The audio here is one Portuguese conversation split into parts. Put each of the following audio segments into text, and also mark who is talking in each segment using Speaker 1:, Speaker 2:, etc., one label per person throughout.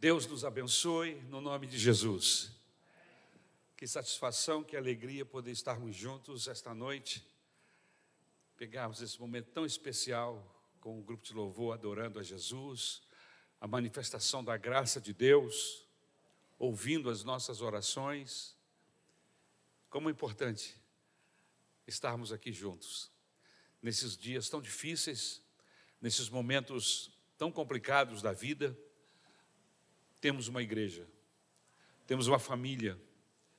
Speaker 1: Deus nos abençoe no nome de Jesus. Que satisfação, que alegria poder estarmos juntos esta noite, pegarmos esse momento tão especial com o grupo de louvor adorando a Jesus, a manifestação da graça de Deus, ouvindo as nossas orações. Como é importante estarmos aqui juntos, nesses dias tão difíceis, nesses momentos tão complicados da vida temos uma igreja, temos uma família,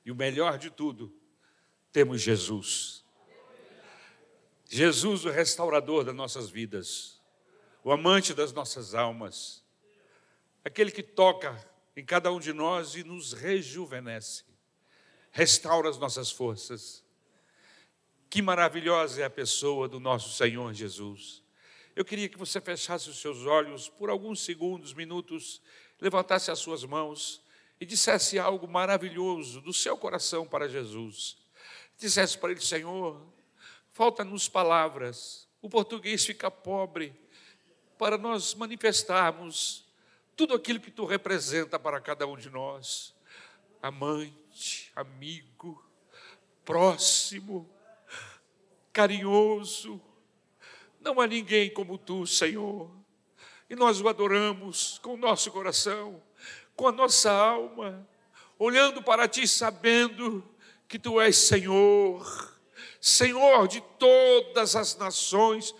Speaker 1: e o melhor de tudo, temos Jesus. Jesus, o restaurador das nossas vidas, o amante das nossas almas, aquele que toca em cada um de nós e nos rejuvenesce, restaura as nossas forças. Que maravilhosa é a pessoa do nosso Senhor Jesus. Eu queria que você fechasse os seus olhos por alguns segundos, minutos, levantasse as suas mãos e dissesse algo maravilhoso do seu coração para Jesus. Dissesse para ele: Senhor, falta-nos palavras, o português fica pobre para nós manifestarmos tudo aquilo que tu representa para cada um de nós. Amante, amigo, próximo, carinhoso. Não há ninguém como tu, Senhor e nós o adoramos com o nosso coração, com a nossa alma, olhando para Ti, sabendo que Tu és Senhor, Senhor de todas as nações,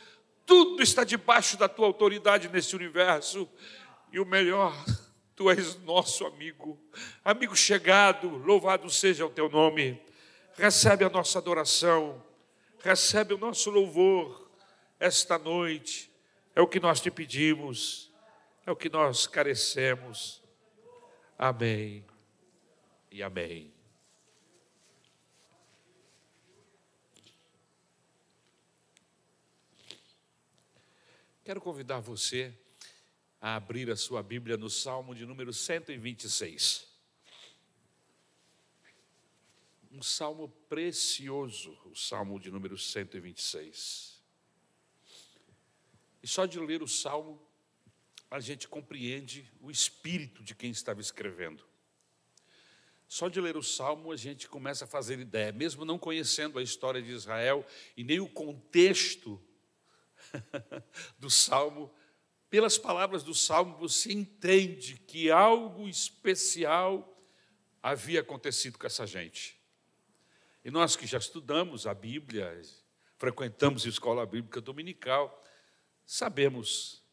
Speaker 1: tudo está debaixo da Tua autoridade nesse universo, e o melhor, Tu és nosso amigo, amigo chegado, louvado seja o Teu nome, recebe a nossa adoração, recebe o nosso louvor esta noite é o que nós te pedimos, é o que nós carecemos. Amém e amém. Quero convidar você a abrir a sua Bíblia no Salmo de número 126. Um salmo precioso, o Salmo de número 126. E só de ler o salmo, a gente compreende o espírito de quem estava escrevendo. Só de ler o salmo, a gente começa a fazer ideia, mesmo não conhecendo a história de Israel e nem o contexto do salmo, pelas palavras do salmo, você entende que algo especial havia acontecido com essa gente. E nós que já estudamos a Bíblia, frequentamos a escola bíblica dominical, Sabemos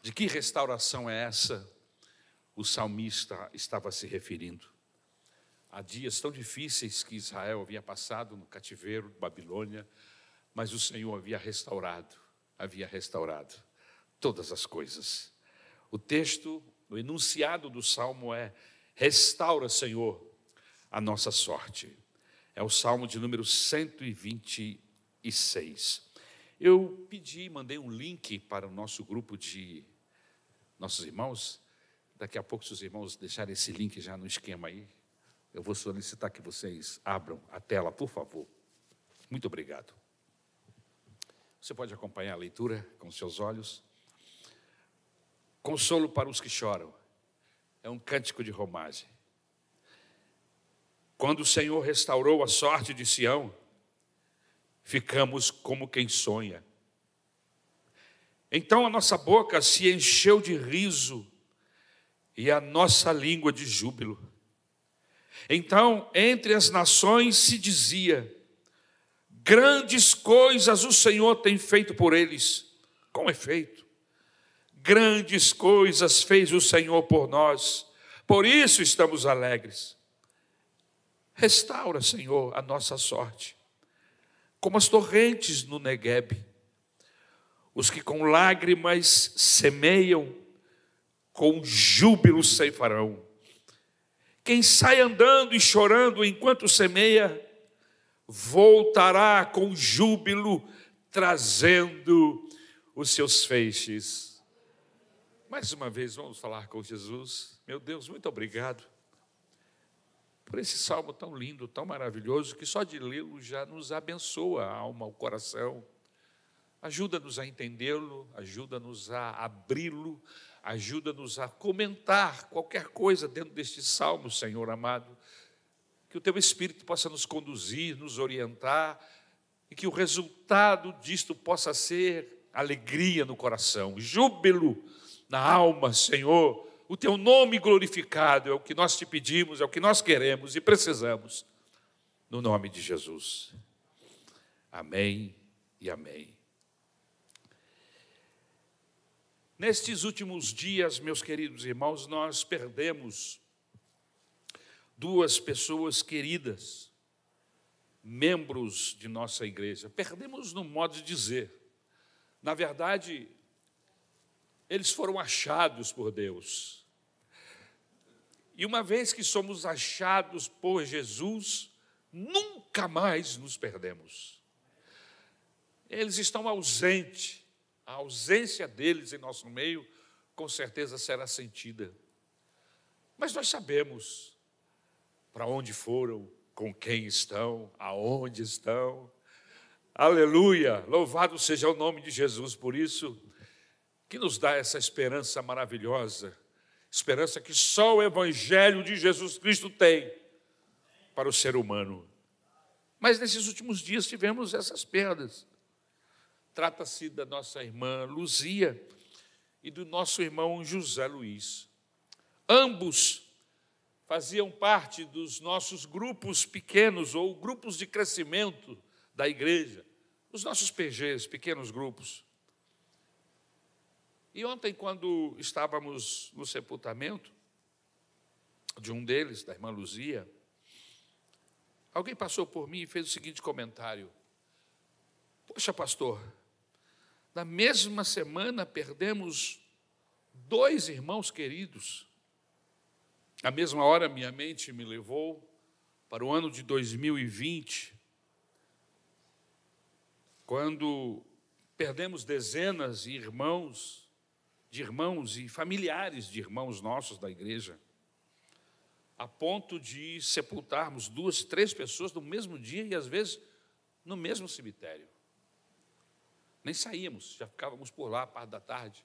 Speaker 1: de que restauração é essa o salmista estava se referindo. Há dias tão difíceis que Israel havia passado no cativeiro de Babilônia, mas o Senhor havia restaurado, havia restaurado todas as coisas. O texto, o enunciado do salmo é: Restaura, Senhor, a nossa sorte. É o salmo de número 126. Eu pedi, mandei um link para o nosso grupo de nossos irmãos. Daqui a pouco, se os irmãos deixarem esse link já no esquema aí, eu vou solicitar que vocês abram a tela, por favor. Muito obrigado. Você pode acompanhar a leitura com seus olhos. Consolo para os que choram. É um cântico de romagem. Quando o Senhor restaurou a sorte de Sião, ficamos como quem sonha. Então a nossa boca se encheu de riso e a nossa língua de júbilo. Então, entre as nações se dizia: grandes coisas o Senhor tem feito por eles. Com efeito, grandes coisas fez o Senhor por nós, por isso estamos alegres. Restaura, Senhor, a nossa sorte como as torrentes no Negueb. Os que com lágrimas semeiam, com júbilo ceifarão. Quem sai andando e chorando enquanto semeia, voltará com júbilo, trazendo os seus feixes. Mais uma vez, vamos falar com Jesus. Meu Deus, muito obrigado por esse salmo tão lindo, tão maravilhoso, que só de lê-lo já nos abençoa a alma, o coração. Ajuda-nos a entendê-lo, ajuda-nos a abri-lo, Ajuda-nos a comentar qualquer coisa dentro deste salmo, Senhor amado. Que o teu Espírito possa nos conduzir, nos orientar, e que o resultado disto possa ser alegria no coração, júbilo na alma, Senhor. O teu nome glorificado é o que nós te pedimos, é o que nós queremos e precisamos. No nome de Jesus. Amém e amém. Nestes últimos dias, meus queridos irmãos, nós perdemos duas pessoas queridas, membros de nossa igreja. Perdemos no modo de dizer. Na verdade, eles foram achados por Deus. E uma vez que somos achados por Jesus, nunca mais nos perdemos. Eles estão ausentes a ausência deles em nosso meio, com certeza será sentida. Mas nós sabemos para onde foram, com quem estão, aonde estão. Aleluia! Louvado seja o nome de Jesus por isso, que nos dá essa esperança maravilhosa, esperança que só o Evangelho de Jesus Cristo tem para o ser humano. Mas nesses últimos dias tivemos essas perdas. Trata-se da nossa irmã Luzia e do nosso irmão José Luiz. Ambos faziam parte dos nossos grupos pequenos ou grupos de crescimento da igreja, os nossos PGs, pequenos grupos. E ontem, quando estávamos no sepultamento de um deles, da irmã Luzia, alguém passou por mim e fez o seguinte comentário: Poxa, pastor, na mesma semana, perdemos dois irmãos queridos. A mesma hora, minha mente me levou para o ano de 2020, quando perdemos dezenas de irmãos, de irmãos e familiares de irmãos nossos da igreja, a ponto de sepultarmos duas, três pessoas no mesmo dia e às vezes no mesmo cemitério. Nem saíamos, já ficávamos por lá a parte da tarde.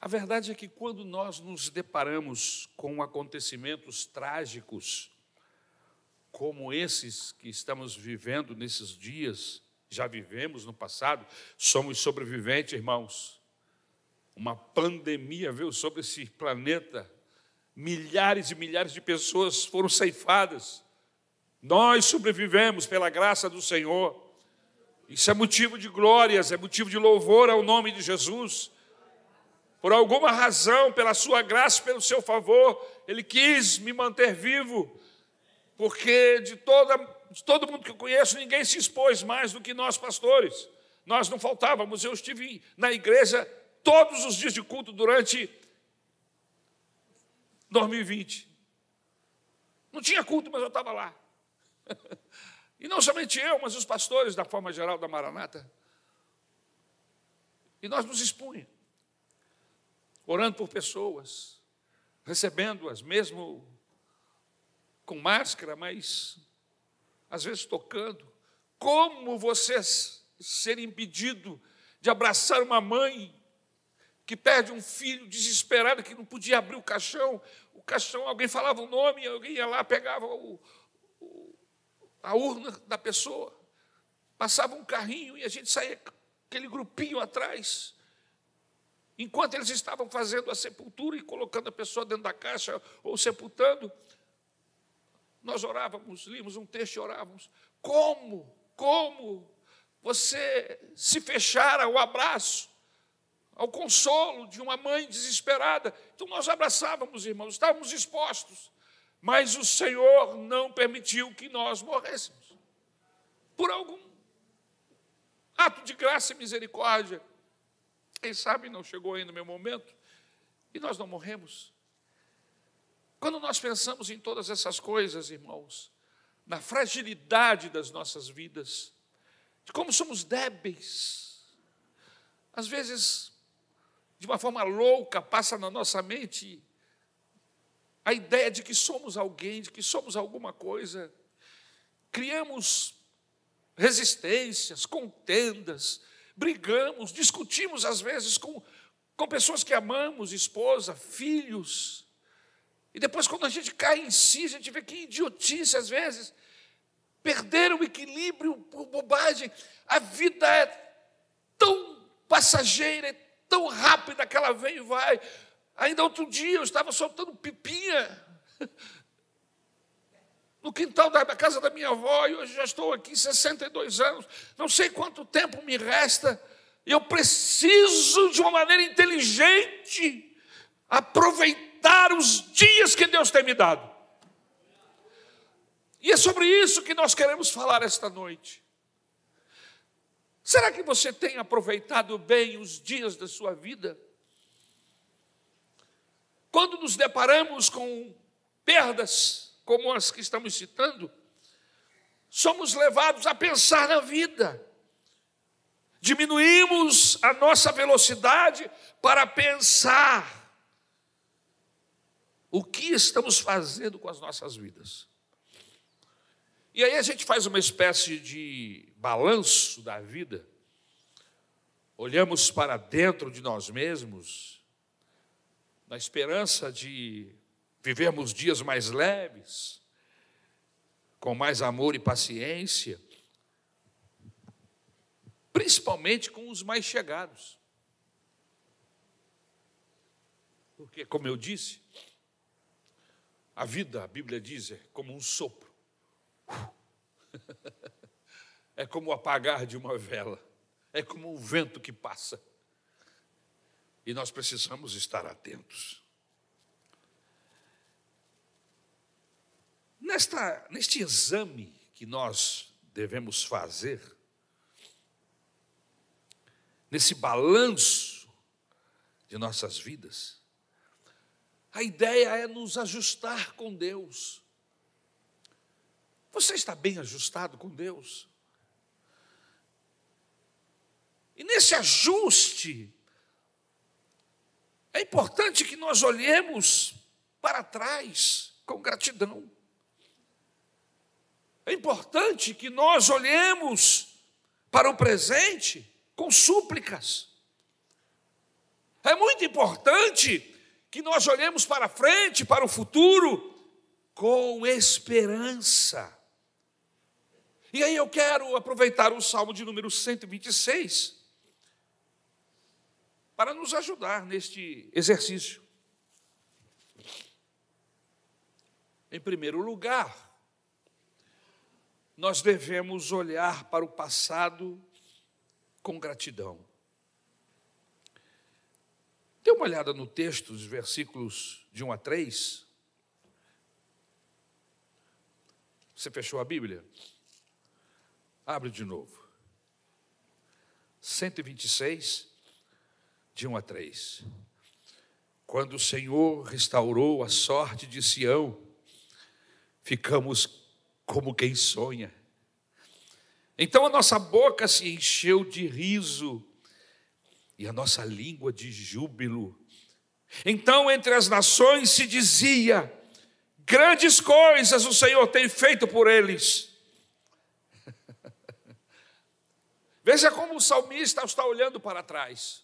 Speaker 1: A verdade é que quando nós nos deparamos com acontecimentos trágicos, como esses que estamos vivendo nesses dias, já vivemos no passado, somos sobreviventes, irmãos. Uma pandemia veio sobre esse planeta, milhares e milhares de pessoas foram ceifadas. Nós sobrevivemos pela graça do Senhor. Isso é motivo de glórias, é motivo de louvor ao nome de Jesus. Por alguma razão, pela sua graça, pelo seu favor, Ele quis me manter vivo, porque de, toda, de todo mundo que eu conheço, ninguém se expôs mais do que nós, pastores. Nós não faltávamos, eu estive na igreja todos os dias de culto durante 2020. Não tinha culto, mas eu estava lá. E não somente eu, mas os pastores da forma geral da Maranata. E nós nos expunha, orando por pessoas, recebendo-as, mesmo com máscara, mas às vezes tocando. Como você ser impedido de abraçar uma mãe que perde um filho desesperada, que não podia abrir o caixão, o caixão, alguém falava o nome, alguém ia lá, pegava o, a urna da pessoa, passava um carrinho e a gente saía aquele grupinho atrás. Enquanto eles estavam fazendo a sepultura e colocando a pessoa dentro da caixa ou sepultando, nós orávamos, líamos um texto e orávamos. Como, como você se fechar ao abraço, ao consolo de uma mãe desesperada? Então nós abraçávamos, irmãos, estávamos expostos. Mas o Senhor não permitiu que nós morrêssemos. Por algum ato de graça e misericórdia. Quem sabe não chegou ainda o meu momento e nós não morremos. Quando nós pensamos em todas essas coisas, irmãos, na fragilidade das nossas vidas, de como somos débeis, às vezes, de uma forma louca, passa na nossa mente a ideia de que somos alguém, de que somos alguma coisa. Criamos resistências, contendas, brigamos, discutimos às vezes com, com pessoas que amamos, esposa, filhos. E depois, quando a gente cai em si, a gente vê que idiotice às vezes. Perder o equilíbrio por bobagem. A vida é tão passageira, é tão rápida que ela vem e vai. Ainda outro dia eu estava soltando pipinha no quintal da casa da minha avó, e hoje já estou aqui 62 anos, não sei quanto tempo me resta, eu preciso, de uma maneira inteligente, aproveitar os dias que Deus tem me dado. E é sobre isso que nós queremos falar esta noite. Será que você tem aproveitado bem os dias da sua vida? Quando nos deparamos com perdas, como as que estamos citando, somos levados a pensar na vida. Diminuímos a nossa velocidade para pensar o que estamos fazendo com as nossas vidas. E aí a gente faz uma espécie de balanço da vida, olhamos para dentro de nós mesmos, na esperança de vivermos dias mais leves, com mais amor e paciência, principalmente com os mais chegados. Porque, como eu disse, a vida, a Bíblia diz, é como um sopro. É como o apagar de uma vela, é como um vento que passa. E nós precisamos estar atentos. Nesta, neste exame que nós devemos fazer, nesse balanço de nossas vidas, a ideia é nos ajustar com Deus. Você está bem ajustado com Deus? E nesse ajuste, é importante que nós olhemos para trás com gratidão. É importante que nós olhemos para o presente com súplicas. É muito importante que nós olhemos para frente, para o futuro, com esperança. E aí eu quero aproveitar o Salmo de número 126 para nos ajudar neste exercício. Em primeiro lugar, nós devemos olhar para o passado com gratidão. Dê uma olhada no texto, os versículos de 1 a 3. Você fechou a Bíblia? Abre de novo. 126, de 1 a 3. Quando o Senhor restaurou a sorte de Sião, ficamos como quem sonha. Então a nossa boca se encheu de riso e a nossa língua de júbilo. Então entre as nações se dizia: grandes coisas o Senhor tem feito por eles. Veja como o salmista está olhando para trás.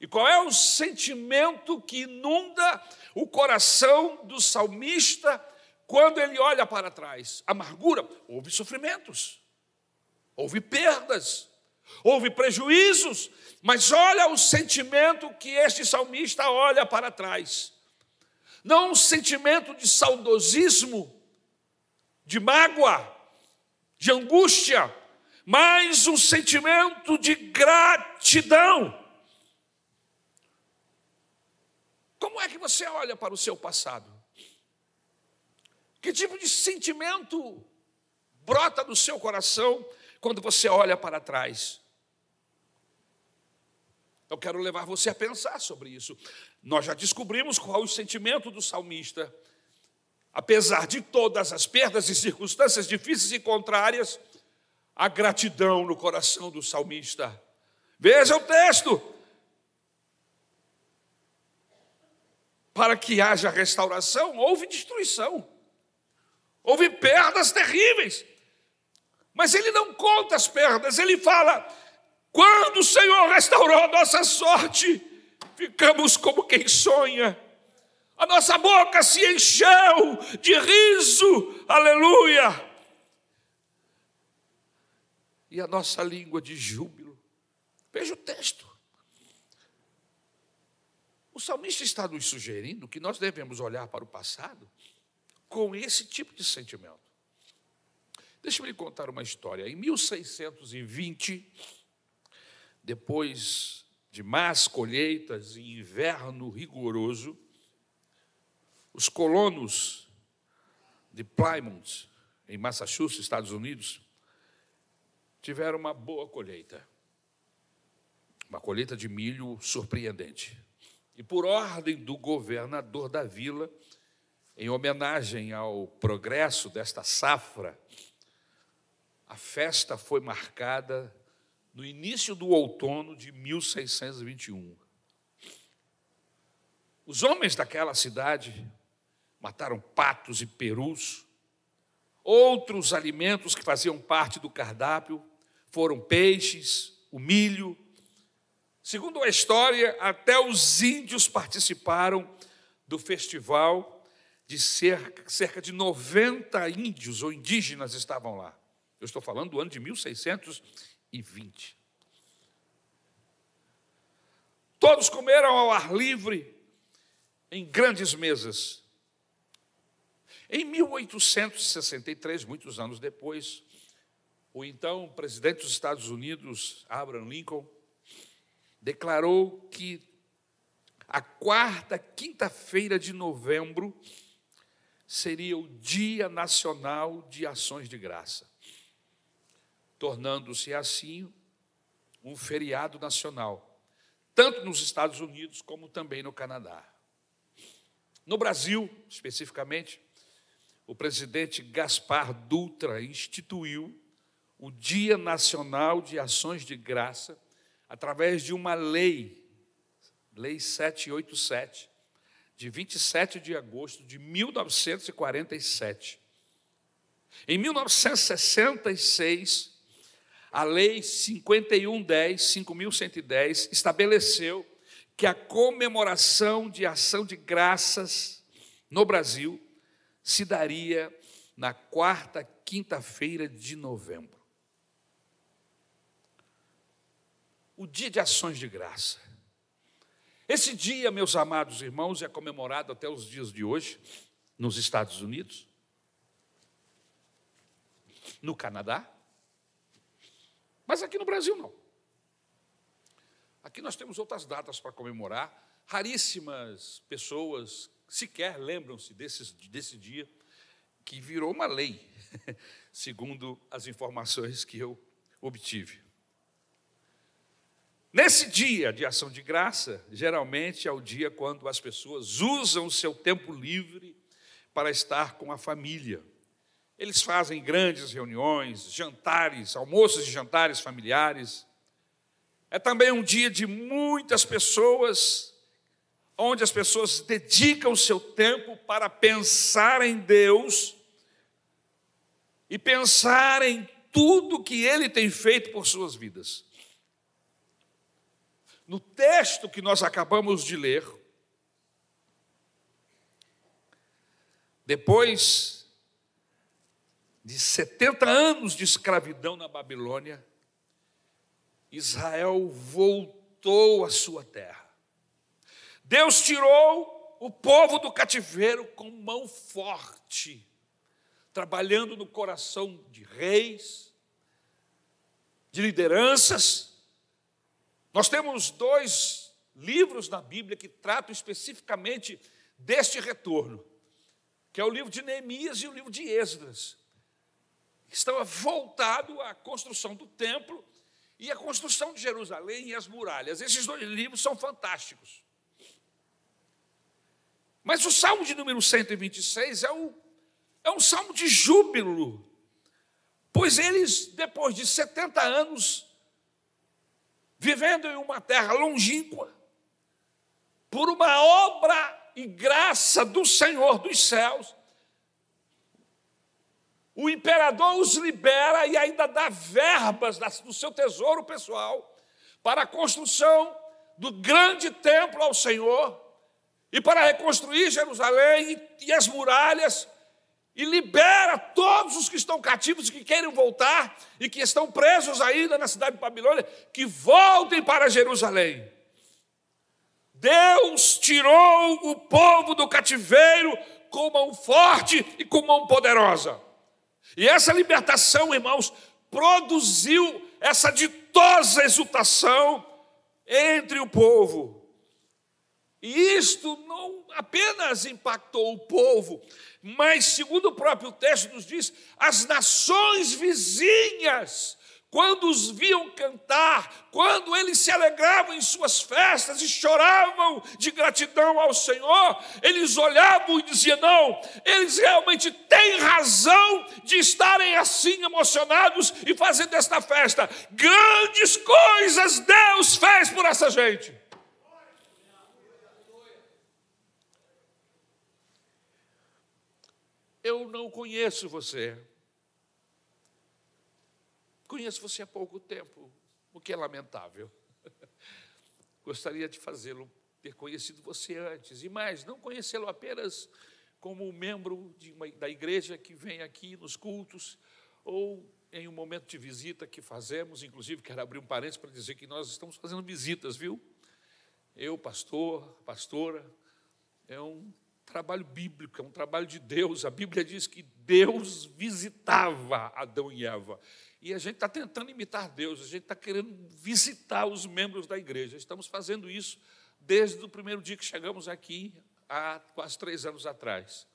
Speaker 1: E qual é o sentimento que inunda o coração do salmista quando ele olha para trás? Amargura. Houve sofrimentos, houve perdas, houve prejuízos, mas olha o sentimento que este salmista olha para trás. Não um sentimento de saudosismo, de mágoa, de angústia, mas um sentimento de gratidão. Como é que você olha para o seu passado? Que tipo de sentimento brota do seu coração quando você olha para trás? Eu quero levar você a pensar sobre isso. Nós já descobrimos qual é o sentimento do salmista. Apesar de todas as perdas e circunstâncias difíceis e contrárias, a gratidão no coração do salmista. Veja o texto. Para que haja restauração, houve destruição, houve perdas terríveis. Mas ele não conta as perdas, ele fala: Quando o Senhor restaurou a nossa sorte, ficamos como quem sonha. A nossa boca se encheu de riso, aleluia. E a nossa língua de júbilo. Veja o texto. O salmista está nos sugerindo que nós devemos olhar para o passado com esse tipo de sentimento. Deixa eu lhe contar uma história. Em 1620, depois de más colheitas e inverno rigoroso, os colonos de Plymouth, em Massachusetts, Estados Unidos, tiveram uma boa colheita. Uma colheita de milho surpreendente. E por ordem do governador da vila, em homenagem ao progresso desta safra, a festa foi marcada no início do outono de 1621. Os homens daquela cidade mataram patos e perus. Outros alimentos que faziam parte do cardápio foram peixes, o milho. Segundo a história, até os índios participaram do festival de cerca, cerca de 90 índios ou indígenas estavam lá. Eu estou falando do ano de 1620. Todos comeram ao ar livre, em grandes mesas. Em 1863, muitos anos depois, o então presidente dos Estados Unidos, Abraham Lincoln, declarou que a quarta quinta-feira de novembro seria o Dia Nacional de Ações de Graça, tornando-se assim um feriado nacional, tanto nos Estados Unidos como também no Canadá. No Brasil, especificamente, o presidente Gaspar Dutra instituiu o Dia Nacional de Ações de Graça através de uma lei, Lei 787, de 27 de agosto de 1947. Em 1966, a Lei 5110, 5110, estabeleceu que a comemoração de ação de graças no Brasil se daria na quarta quinta-feira de novembro. O dia de ações de graça. Esse dia, meus amados irmãos, é comemorado até os dias de hoje nos Estados Unidos, no Canadá, mas aqui no Brasil não. Aqui nós temos outras datas para comemorar, raríssimas pessoas sequer lembram-se desse, desse dia, que virou uma lei, segundo as informações que eu obtive. Nesse dia de ação de graça, geralmente é o dia quando as pessoas usam o seu tempo livre para estar com a família. Eles fazem grandes reuniões, jantares, almoços e jantares familiares. É também um dia de muitas pessoas, onde as pessoas dedicam o seu tempo para pensar em Deus e pensar em tudo que Ele tem feito por suas vidas. No texto que nós acabamos de ler, depois de 70 anos de escravidão na Babilônia, Israel voltou à sua terra. Deus tirou o povo do cativeiro com mão forte, trabalhando no coração de reis, de lideranças, nós temos dois livros na Bíblia que tratam especificamente deste retorno, que é o livro de Neemias e o livro de Esdras. Estava voltado à construção do templo e à construção de Jerusalém e as muralhas. Esses dois livros são fantásticos. Mas o Salmo de número 126 é, o, é um salmo de júbilo, pois eles, depois de 70 anos, vivendo em uma terra longínqua, por uma obra e graça do Senhor dos céus, o imperador os libera e ainda dá verbas do seu tesouro pessoal para a construção do grande templo ao Senhor e para reconstruir Jerusalém e as muralhas e libera todos os que estão cativos e que querem voltar e que estão presos ainda na cidade de Babilônia, que voltem para Jerusalém. Deus tirou o povo do cativeiro com mão forte e com mão poderosa. E essa libertação, irmãos, produziu essa ditosa exultação entre o povo. E isto não apenas impactou o povo, mas, segundo o próprio texto nos diz, as nações vizinhas quando os viam cantar, quando eles se alegravam em suas festas e choravam de gratidão ao Senhor, eles olhavam e diziam: não, eles realmente têm razão de estarem assim emocionados e fazendo esta festa. Grandes coisas Deus fez por essa gente. Eu não conheço você. Conheço você há pouco tempo, o que é lamentável. Gostaria de fazê-lo, ter conhecido você antes, e mais, não conhecê-lo apenas como membro uma, da igreja que vem aqui nos cultos, ou em um momento de visita que fazemos, inclusive quero abrir um parênteses para dizer que nós estamos fazendo visitas, viu? Eu, pastor, pastora, é um trabalho bíblico, é um trabalho de Deus. A Bíblia diz que Deus visitava Adão e Eva. E a gente está tentando imitar Deus, a gente está querendo visitar os membros da igreja. Estamos fazendo isso desde o primeiro dia que chegamos aqui, há quase três anos atrás.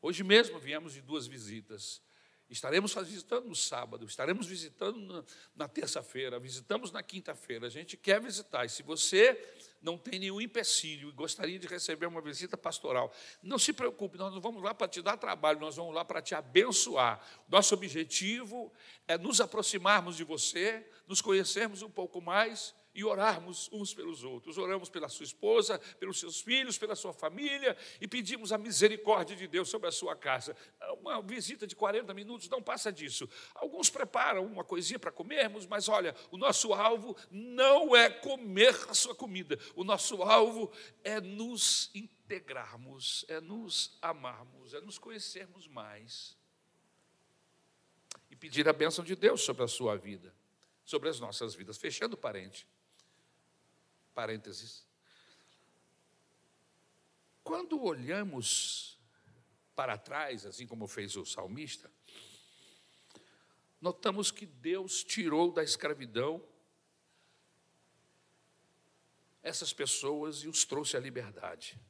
Speaker 1: Hoje mesmo viemos de duas visitas. Estaremos visitando no sábado, estaremos visitando na, na terça-feira, visitamos na quinta-feira. A gente quer visitar. E se você não tem nenhum empecilho e gostaria de receber uma visita pastoral, não se preocupe, nós não vamos lá para te dar trabalho, nós vamos lá para te abençoar. Nosso objetivo é nos aproximarmos de você, nos conhecermos um pouco mais e orarmos uns pelos outros. Oramos pela sua esposa, pelos seus filhos, pela sua família e pedimos a misericórdia de Deus sobre a sua casa. Uma visita de 40 minutos não passa disso. Alguns preparam uma coisinha para comermos, mas olha, o nosso alvo não é comer a sua comida. O nosso alvo é nos integrarmos, é nos amarmos, é nos conhecermos mais. E pedir a bênção de Deus sobre a sua vida, sobre as nossas vidas. Fechando parente parênteses. Quando olhamos para trás, assim como fez o salmista, notamos que Deus tirou da escravidão essas pessoas e os trouxe à liberdade.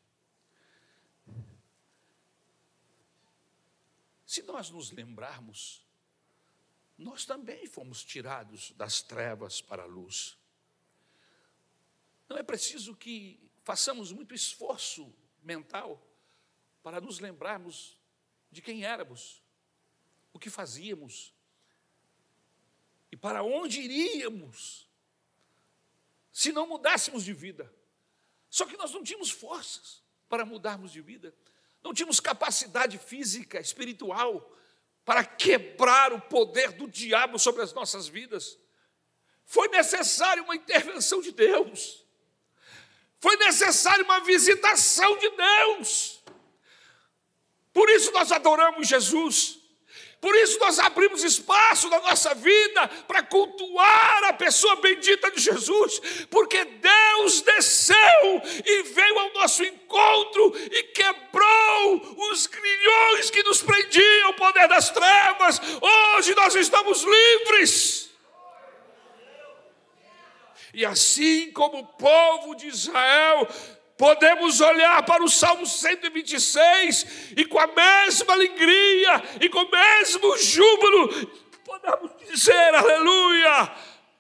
Speaker 1: Se nós nos lembrarmos, nós também fomos tirados das trevas para a luz. Não é preciso que façamos muito esforço mental para nos lembrarmos de quem éramos, o que fazíamos e para onde iríamos se não mudássemos de vida. Só que nós não tínhamos forças para mudarmos de vida, não tínhamos capacidade física, espiritual para quebrar o poder do diabo sobre as nossas vidas. Foi necessária uma intervenção de Deus. Foi necessária uma visitação de Deus. Por isso nós adoramos Jesus. Por isso nós abrimos espaço na nossa vida para cultuar a pessoa bendita de Jesus, porque Deus desceu e veio ao nosso encontro e quebrou os grilhões que nos prendiam ao poder das trevas. Hoje nós estamos livres. E assim como o povo de Israel, podemos olhar para o Salmo 126 e com a mesma alegria e com o mesmo júbilo, podemos dizer: Aleluia,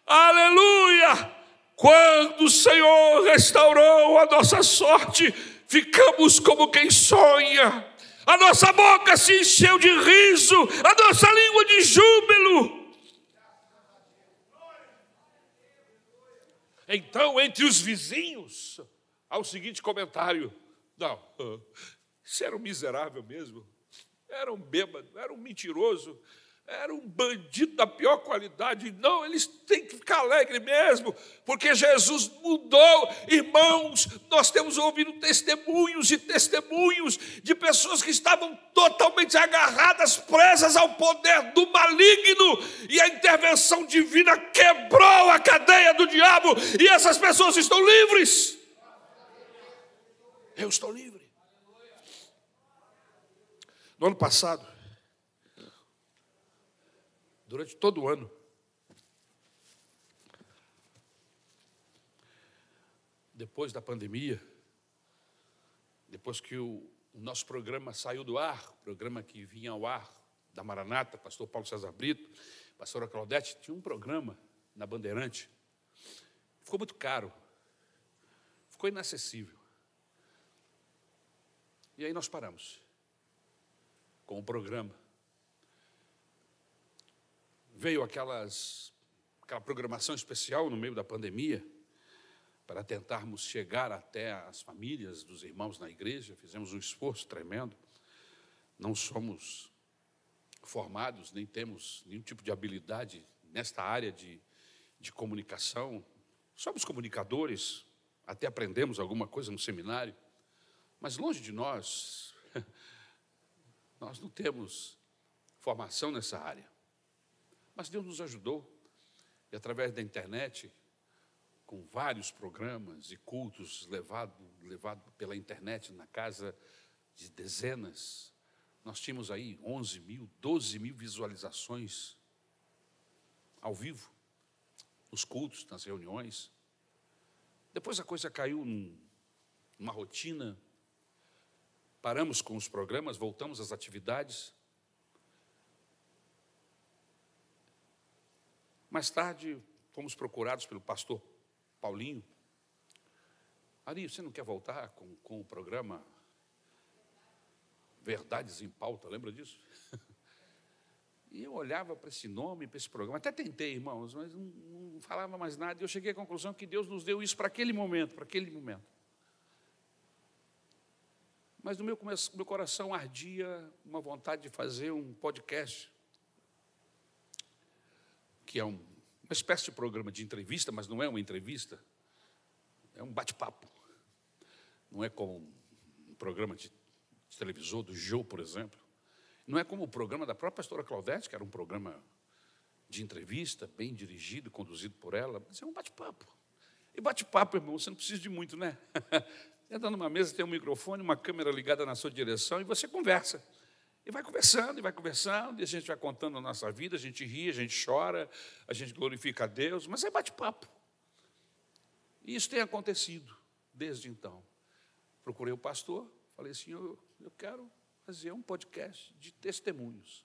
Speaker 1: Aleluia. Quando o Senhor restaurou a nossa sorte, ficamos como quem sonha. A nossa boca se encheu de riso, a nossa língua de júbilo. Então, entre os vizinhos, há o seguinte comentário: não, isso era um miserável mesmo, era um bêbado, era um mentiroso, era um bandido da pior qualidade. Não, eles têm que ficar alegres mesmo, porque Jesus mudou. Irmãos, nós temos ouvido testemunhos e testemunhos de pessoas que estavam totalmente agarradas, presas ao poder do maligno, e a intervenção divina quebrou a cadeia do diabo, e essas pessoas estão livres. Eu estou livre. No ano passado, durante todo o ano. Depois da pandemia, depois que o, o nosso programa saiu do ar, programa que vinha ao ar da Maranata, pastor Paulo César Brito, pastora Claudete, tinha um programa na Bandeirante. Ficou muito caro, ficou inacessível. E aí nós paramos com o programa veio aquelas, aquela programação especial no meio da pandemia, para tentarmos chegar até as famílias dos irmãos na igreja, fizemos um esforço tremendo. Não somos formados, nem temos nenhum tipo de habilidade nesta área de, de comunicação. Somos comunicadores, até aprendemos alguma coisa no seminário, mas longe de nós, nós não temos formação nessa área. Mas Deus nos ajudou, e através da internet, com vários programas e cultos levados levado pela internet na casa de dezenas, nós tínhamos aí 11 mil, 12 mil visualizações ao vivo, nos cultos, nas reuniões. Depois a coisa caiu num, numa rotina, paramos com os programas, voltamos às atividades. Mais tarde, fomos procurados pelo pastor Paulinho. Ari, você não quer voltar com, com o programa Verdades em Pauta? Lembra disso? E eu olhava para esse nome, para esse programa, até tentei, irmãos, mas não, não falava mais nada. E eu cheguei à conclusão que Deus nos deu isso para aquele momento, para aquele momento. Mas no meu, meu coração ardia uma vontade de fazer um podcast que é um, uma espécie de programa de entrevista, mas não é uma entrevista, é um bate-papo. Não é como um programa de, de televisor do Jô, por exemplo. Não é como o programa da própria pastora Claudete, que era um programa de entrevista, bem dirigido, conduzido por ela, mas é um bate-papo. E bate-papo, irmão, você não precisa de muito, né? Entra numa mesa, tem um microfone, uma câmera ligada na sua direção e você conversa. E vai conversando, e vai conversando, e a gente vai contando a nossa vida, a gente ri, a gente chora, a gente glorifica a Deus, mas é bate-papo. E isso tem acontecido desde então. Procurei o pastor, falei assim: eu, eu quero fazer um podcast de testemunhos,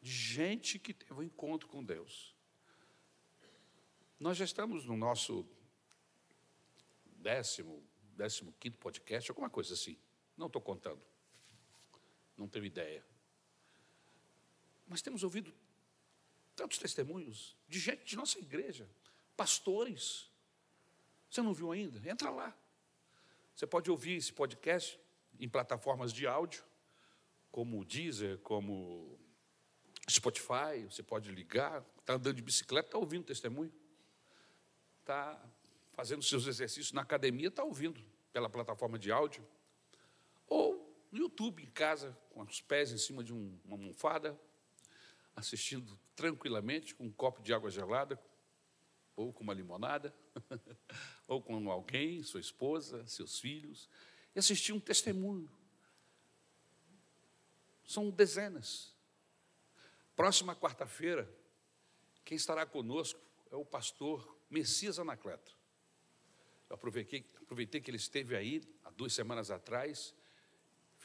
Speaker 1: de gente que teve um encontro com Deus. Nós já estamos no nosso décimo, décimo quinto podcast, alguma coisa assim. Não estou contando não tenho ideia. Mas temos ouvido tantos testemunhos de gente de nossa igreja, pastores. Você não viu ainda? Entra lá. Você pode ouvir esse podcast em plataformas de áudio, como o Deezer, como Spotify. Você pode ligar, está andando de bicicleta, está ouvindo testemunho. Está fazendo seus exercícios na academia, está ouvindo pela plataforma de áudio. Ou no YouTube, em casa, com os pés em cima de um, uma almofada, assistindo tranquilamente, com um copo de água gelada, ou com uma limonada, ou com alguém, sua esposa, seus filhos, e assistir um testemunho. São dezenas. Próxima quarta-feira, quem estará conosco é o pastor Messias Anacleto. Eu aproveitei, aproveitei que ele esteve aí há duas semanas atrás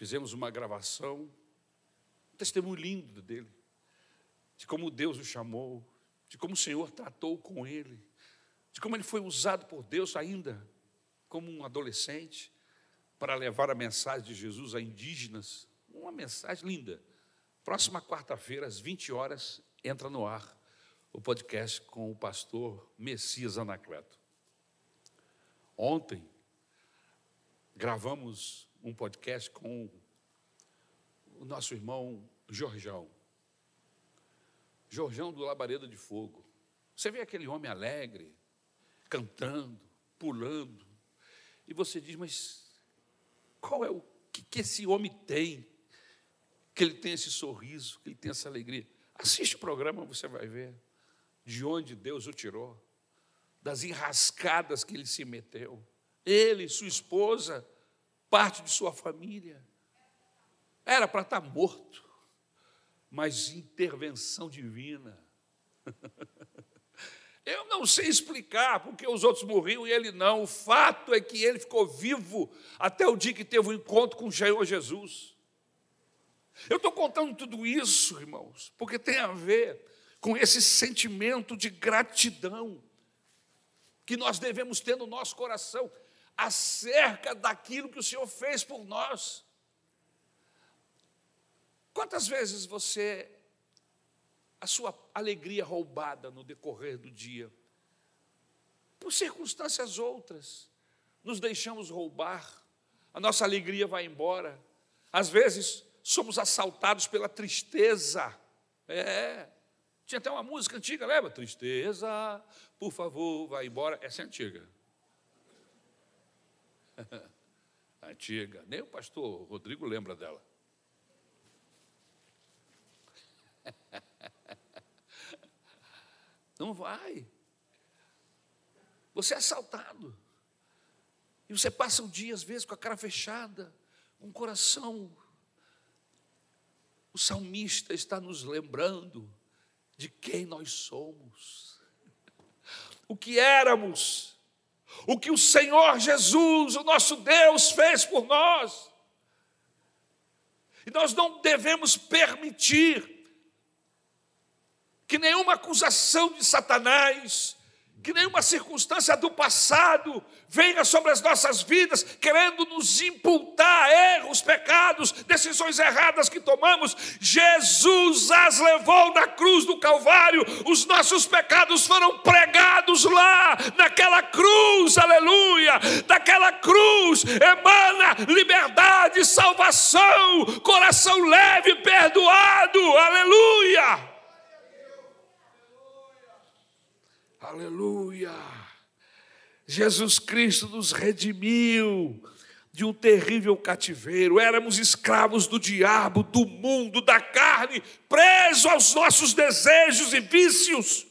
Speaker 1: Fizemos uma gravação, um testemunho lindo dele, de como Deus o chamou, de como o Senhor tratou com ele, de como ele foi usado por Deus ainda como um adolescente para levar a mensagem de Jesus a indígenas. Uma mensagem linda. Próxima quarta-feira, às 20 horas, entra no ar o podcast com o pastor Messias Anacleto. Ontem, gravamos um podcast com o nosso irmão Jorjão. Jorjão do Labareda de Fogo. Você vê aquele homem alegre, cantando, pulando, e você diz, mas qual é o que, que esse homem tem? Que ele tem esse sorriso, que ele tem essa alegria. Assiste o programa, você vai ver de onde Deus o tirou, das enrascadas que ele se meteu. Ele, sua esposa, parte de sua família. Era para estar morto, mas intervenção divina. Eu não sei explicar porque os outros morriam e ele não. O fato é que ele ficou vivo até o dia que teve o um encontro com o Senhor Jesus. Eu estou contando tudo isso, irmãos, porque tem a ver com esse sentimento de gratidão que nós devemos ter no nosso coração acerca daquilo que o Senhor fez por nós. Quantas vezes você, a sua alegria roubada no decorrer do dia, por circunstâncias outras, nos deixamos roubar, a nossa alegria vai embora, às vezes somos assaltados pela tristeza, é, tinha até uma música antiga, lembra? Tristeza, por favor, vai embora. Essa é antiga. antiga. Nem o pastor Rodrigo lembra dela. Não vai. Você é assaltado. E você passa o dia, às vezes, com a cara fechada, com o coração. O salmista está nos lembrando de quem nós somos, o que éramos, o que o Senhor Jesus, o nosso Deus, fez por nós. E nós não devemos permitir que nenhuma acusação de Satanás, que nenhuma circunstância do passado venha sobre as nossas vidas, querendo nos imputar erros, pecados, decisões erradas que tomamos. Jesus as levou na cruz do Calvário, os nossos pecados foram pregados lá, naquela cruz, aleluia. Daquela cruz emana liberdade, salvação, coração leve, perdoado, aleluia. Aleluia! Jesus Cristo nos redimiu de um terrível cativeiro. Éramos escravos do diabo, do mundo, da carne, presos aos nossos desejos e vícios.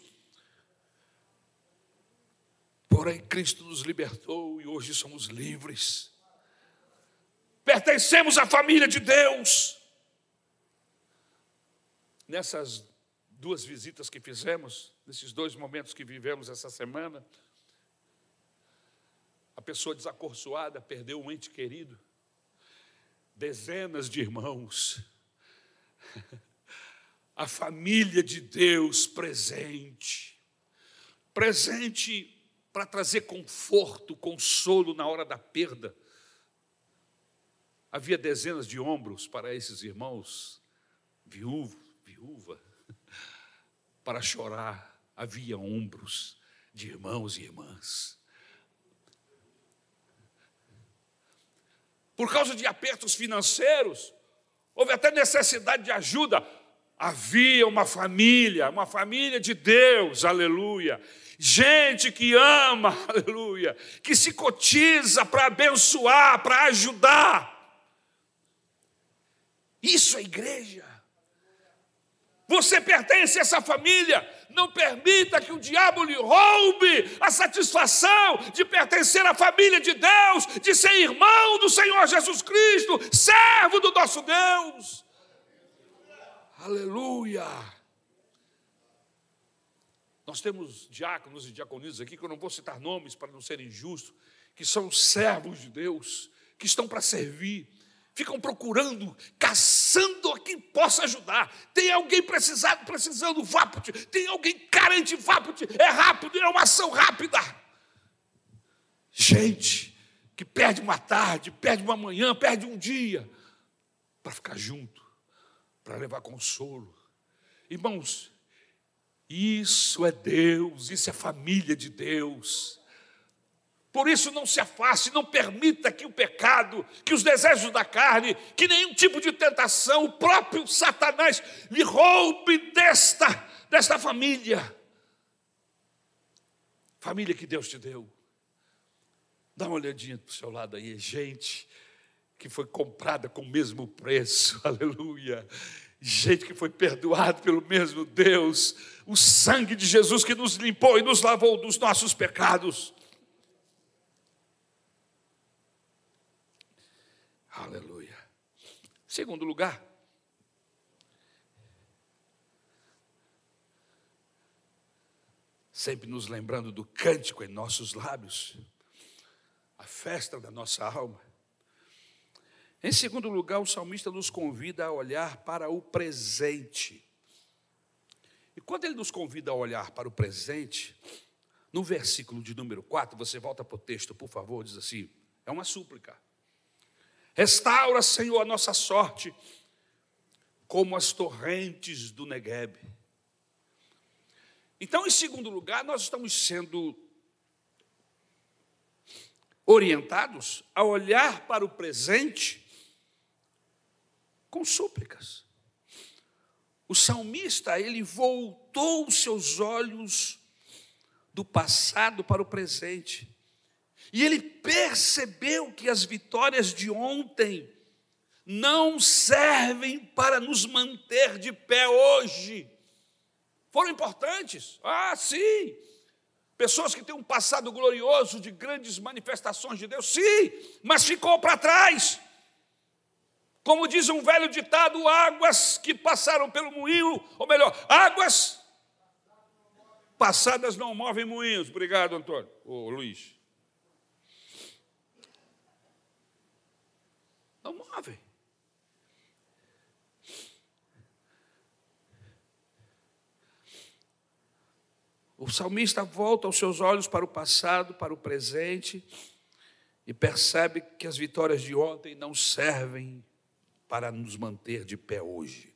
Speaker 1: Porém, Cristo nos libertou e hoje somos livres. Pertencemos à família de Deus. Nessas duas visitas que fizemos, nesses dois momentos que vivemos essa semana, a pessoa desacorçoada perdeu um ente querido, dezenas de irmãos, a família de Deus presente, presente para trazer conforto, consolo na hora da perda. Havia dezenas de ombros para esses irmãos, viúvo, viúva, para chorar havia ombros de irmãos e irmãs. Por causa de apertos financeiros, houve até necessidade de ajuda. Havia uma família, uma família de Deus, aleluia. Gente que ama, aleluia, que se cotiza para abençoar, para ajudar. Isso é igreja. Você pertence a essa família. Não permita que o diabo lhe roube a satisfação de pertencer à família de Deus, de ser irmão do Senhor Jesus Cristo, servo do nosso Deus. Aleluia. Nós temos diáconos e diaconisas aqui, que eu não vou citar nomes para não ser injusto, que são servos de Deus, que estão para servir ficam procurando, caçando a quem possa ajudar. Tem alguém precisado, precisando, vá Tem alguém carente, vá É rápido, é uma ação rápida. Gente que perde uma tarde, perde uma manhã, perde um dia para ficar junto, para levar consolo. Irmãos, isso é Deus, isso é família de Deus. Por isso, não se afaste, não permita que o pecado, que os desejos da carne, que nenhum tipo de tentação, o próprio Satanás lhe roube desta, desta família. Família que Deus te deu. Dá uma olhadinha para o seu lado aí, gente que foi comprada com o mesmo preço, aleluia. Gente que foi perdoado pelo mesmo Deus, o sangue de Jesus que nos limpou e nos lavou dos nossos pecados. Aleluia. Segundo lugar, sempre nos lembrando do cântico em nossos lábios, a festa da nossa alma. Em segundo lugar, o salmista nos convida a olhar para o presente. E quando ele nos convida a olhar para o presente, no versículo de número 4, você volta para o texto, por favor, diz assim: é uma súplica. Restaura, Senhor, a nossa sorte, como as torrentes do Negueb. Então, em segundo lugar, nós estamos sendo orientados a olhar para o presente com súplicas. O salmista, ele voltou os seus olhos do passado para o presente. E ele percebeu que as vitórias de ontem não servem para nos manter de pé hoje. Foram importantes? Ah, sim. Pessoas que têm um passado glorioso de grandes manifestações de Deus, sim, mas ficou para trás. Como diz um velho ditado, águas que passaram pelo moinho, ou melhor, águas passadas não movem moinhos. Obrigado, Antônio. Ô, Luiz. Não movem. O salmista volta os seus olhos para o passado, para o presente, e percebe que as vitórias de ontem não servem para nos manter de pé hoje.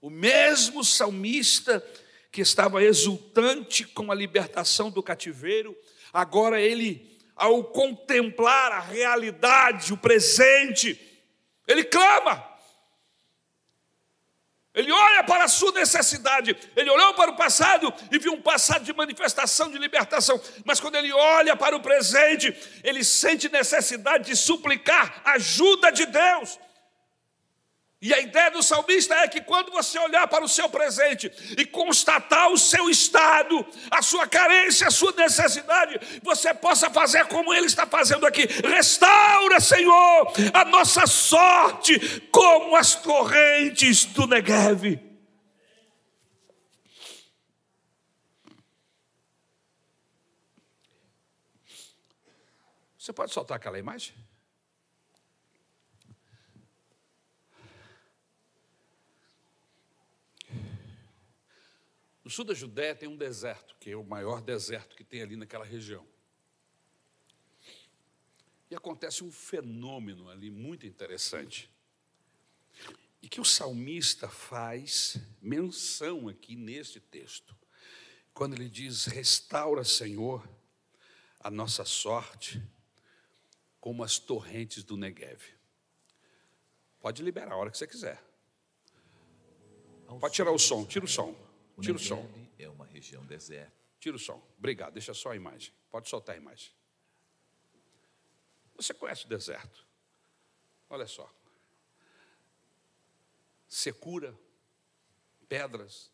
Speaker 1: O mesmo salmista que estava exultante com a libertação do cativeiro, agora ele, ao contemplar a realidade, o presente, ele clama. Ele olha para a sua necessidade. Ele olhou para o passado e viu um passado de manifestação, de libertação. Mas quando ele olha para o presente, ele sente necessidade de suplicar ajuda de Deus. E a ideia do salmista é que quando você olhar para o seu presente e constatar o seu estado, a sua carência, a sua necessidade, você possa fazer como ele está fazendo aqui: restaura, Senhor, a nossa sorte como as torrentes do Negev. Você pode soltar aquela imagem? No sul da Judéia tem um deserto, que é o maior deserto que tem ali naquela região. E acontece um fenômeno ali muito interessante. E que o salmista faz menção aqui neste texto. Quando ele diz: Restaura, Senhor, a nossa sorte, como as torrentes do Negev. Pode liberar a hora que você quiser. Pode tirar o som, tira o som.
Speaker 2: O
Speaker 1: Tira o
Speaker 2: Negev
Speaker 1: som.
Speaker 2: é uma região deserta.
Speaker 1: Tira o som. Obrigado. Deixa só a imagem. Pode soltar a imagem. Você conhece o deserto? Olha só. Secura, pedras.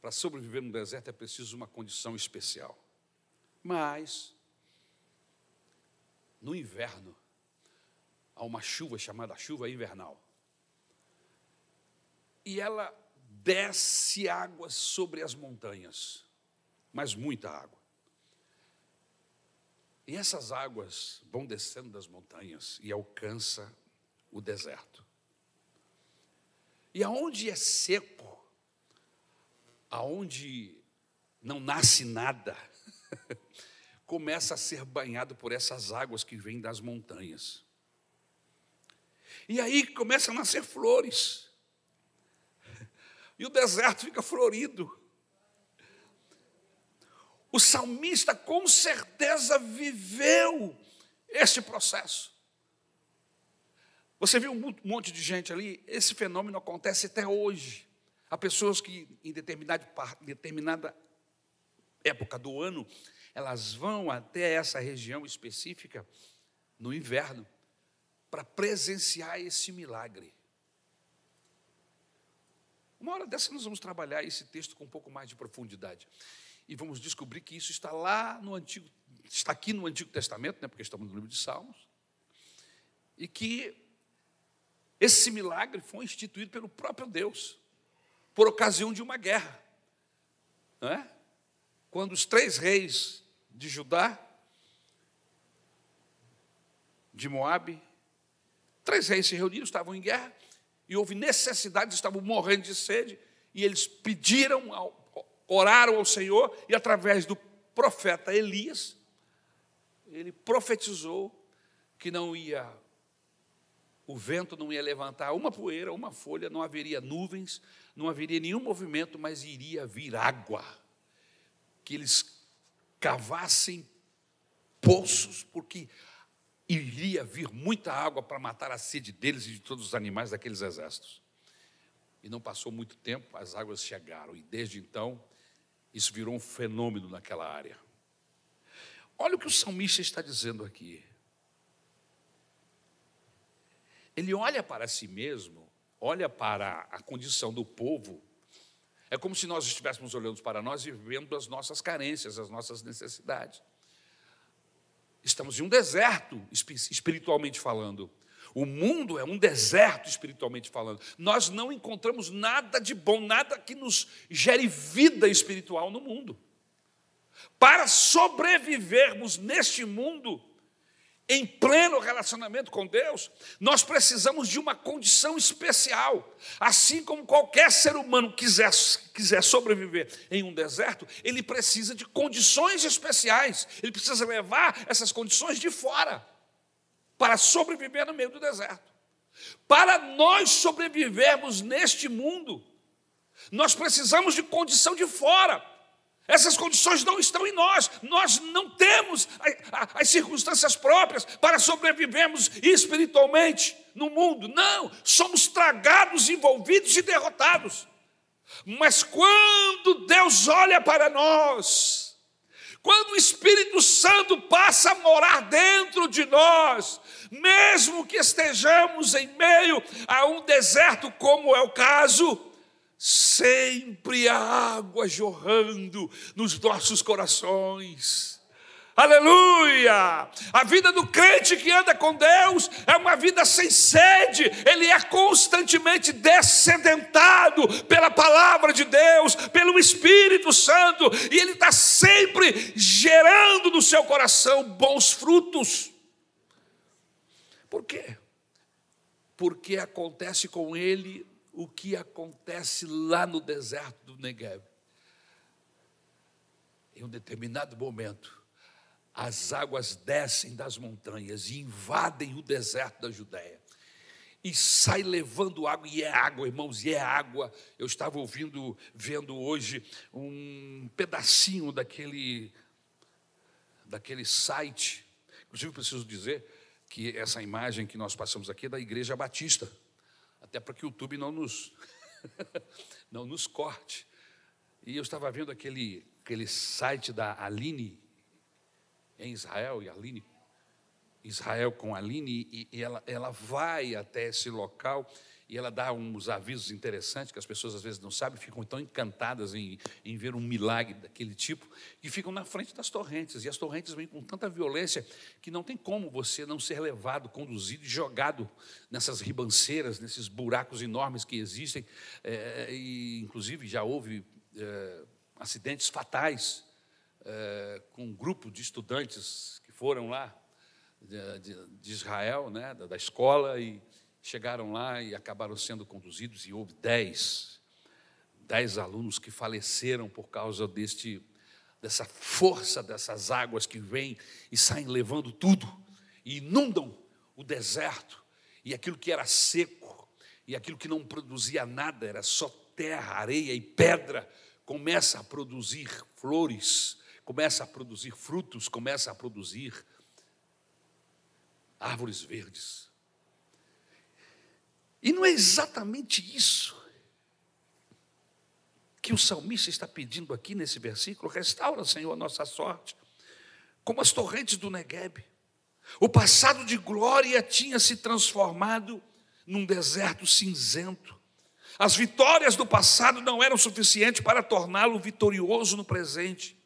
Speaker 1: Para sobreviver no deserto é preciso uma condição especial. Mas, no inverno, há uma chuva chamada chuva invernal. E ela desce água sobre as montanhas, mas muita água. E essas águas vão descendo das montanhas e alcança o deserto. E aonde é seco, aonde não nasce nada, começa a ser banhado por essas águas que vêm das montanhas. E aí começam a nascer flores e o deserto fica florido. O salmista com certeza viveu esse processo. Você viu um monte de gente ali? Esse fenômeno acontece até hoje. Há pessoas que, em determinada, determinada época do ano, elas vão até essa região específica no inverno para presenciar esse milagre. Uma hora dessa nós vamos trabalhar esse texto com um pouco mais de profundidade. E vamos descobrir que isso está lá no Antigo, está aqui no Antigo Testamento, né, porque estamos no livro de Salmos, e que esse milagre foi instituído pelo próprio Deus, por ocasião de uma guerra. Não é? Quando os três reis de Judá, de Moabe, três reis se reuniram, estavam em guerra, e houve necessidade, estavam morrendo de sede, e eles pediram, oraram ao Senhor, e através do profeta Elias, ele profetizou que não ia, o vento não ia levantar uma poeira, uma folha, não haveria nuvens, não haveria nenhum movimento, mas iria vir água, que eles cavassem poços, porque iria vir muita água para matar a sede deles e de todos os animais daqueles exércitos. E não passou muito tempo, as águas chegaram, e desde então, isso virou um fenômeno naquela área. Olha o que o salmista está dizendo aqui. Ele olha para si mesmo, olha para a condição do povo é como se nós estivéssemos olhando para nós e vendo as nossas carências, as nossas necessidades. Estamos em um deserto, espiritualmente falando. O mundo é um deserto espiritualmente falando. Nós não encontramos nada de bom, nada que nos gere vida espiritual no mundo. Para sobrevivermos neste mundo, em pleno relacionamento com Deus, nós precisamos de uma condição especial. Assim como qualquer ser humano quiser, quiser sobreviver em um deserto, ele precisa de condições especiais. Ele precisa levar essas condições de fora para sobreviver no meio do deserto. Para nós sobrevivermos neste mundo, nós precisamos de condição de fora. Essas condições não estão em nós, nós não temos as circunstâncias próprias para sobrevivermos espiritualmente no mundo. Não, somos tragados, envolvidos e derrotados. Mas quando Deus olha para nós, quando o Espírito Santo passa a morar dentro de nós, mesmo que estejamos em meio a um deserto, como é o caso, sempre há água jorrando nos nossos corações. Aleluia! A vida do crente que anda com Deus é uma vida sem sede, ele é constantemente descedentado pela palavra de Deus, pelo Espírito Santo, e ele está sempre gerando no seu coração bons frutos. Por quê? Porque acontece com ele o que acontece lá no deserto do Negev. Em um determinado momento, as águas descem das montanhas e invadem o deserto da Judéia. E sai levando água, e é água, irmãos, e é água. Eu estava ouvindo, vendo hoje um pedacinho daquele, daquele site. Inclusive, preciso dizer que essa imagem que nós passamos aqui é da Igreja Batista até para que o YouTube não nos, não nos corte. E eu estava vendo aquele, aquele site da Aline, em Israel, e Aline, Israel com Aline, e, e ela, ela vai até esse local e ela dá uns avisos interessantes que as pessoas às vezes não sabem, ficam tão encantadas em, em ver um milagre daquele tipo, que ficam na frente das torrentes. E as torrentes vêm com tanta violência que não tem como você não ser levado, conduzido e jogado nessas ribanceiras, nesses buracos enormes que existem. É, e, inclusive, já houve é, acidentes fatais é, com um grupo de estudantes que foram lá de, de, de Israel, né, da, da escola, e chegaram lá e acabaram sendo conduzidos, e houve dez, dez alunos que faleceram por causa deste, dessa força dessas águas que vêm e saem levando tudo, e inundam o deserto, e aquilo que era seco, e aquilo que não produzia nada, era só terra, areia e pedra, começa a produzir flores, começa a produzir frutos, começa a produzir árvores verdes. E não é exatamente isso que o salmista está pedindo aqui nesse versículo? Restaura, Senhor, a nossa sorte, como as torrentes do Negueb. O passado de glória tinha se transformado num deserto cinzento. As vitórias do passado não eram suficientes para torná-lo vitorioso no presente.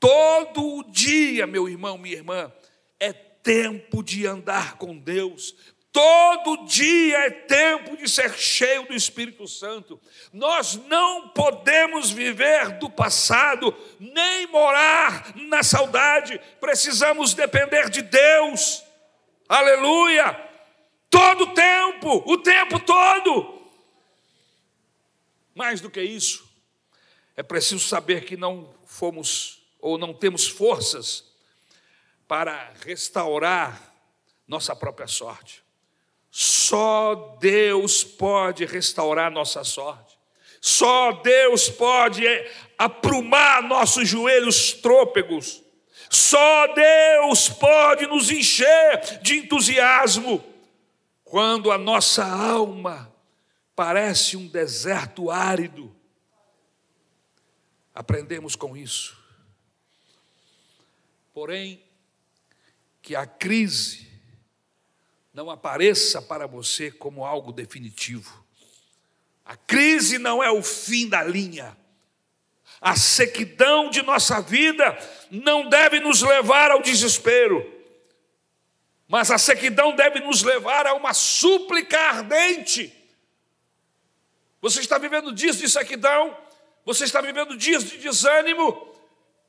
Speaker 1: Todo dia, meu irmão, minha irmã, é tempo de andar com Deus, Todo dia é tempo de ser cheio do Espírito Santo. Nós não podemos viver do passado, nem morar na saudade. Precisamos depender de Deus. Aleluia! Todo tempo, o tempo todo. Mais do que isso, é preciso saber que não fomos ou não temos forças para restaurar nossa própria sorte. Só Deus pode restaurar nossa sorte. Só Deus pode é, aprumar nossos joelhos trôpegos. Só Deus pode nos encher de entusiasmo quando a nossa alma parece um deserto árido. Aprendemos com isso. Porém, que a crise não apareça para você como algo definitivo. A crise não é o fim da linha. A sequidão de nossa vida não deve nos levar ao desespero, mas a sequidão deve nos levar a uma súplica ardente. Você está vivendo dias de sequidão, você está vivendo dias de desânimo,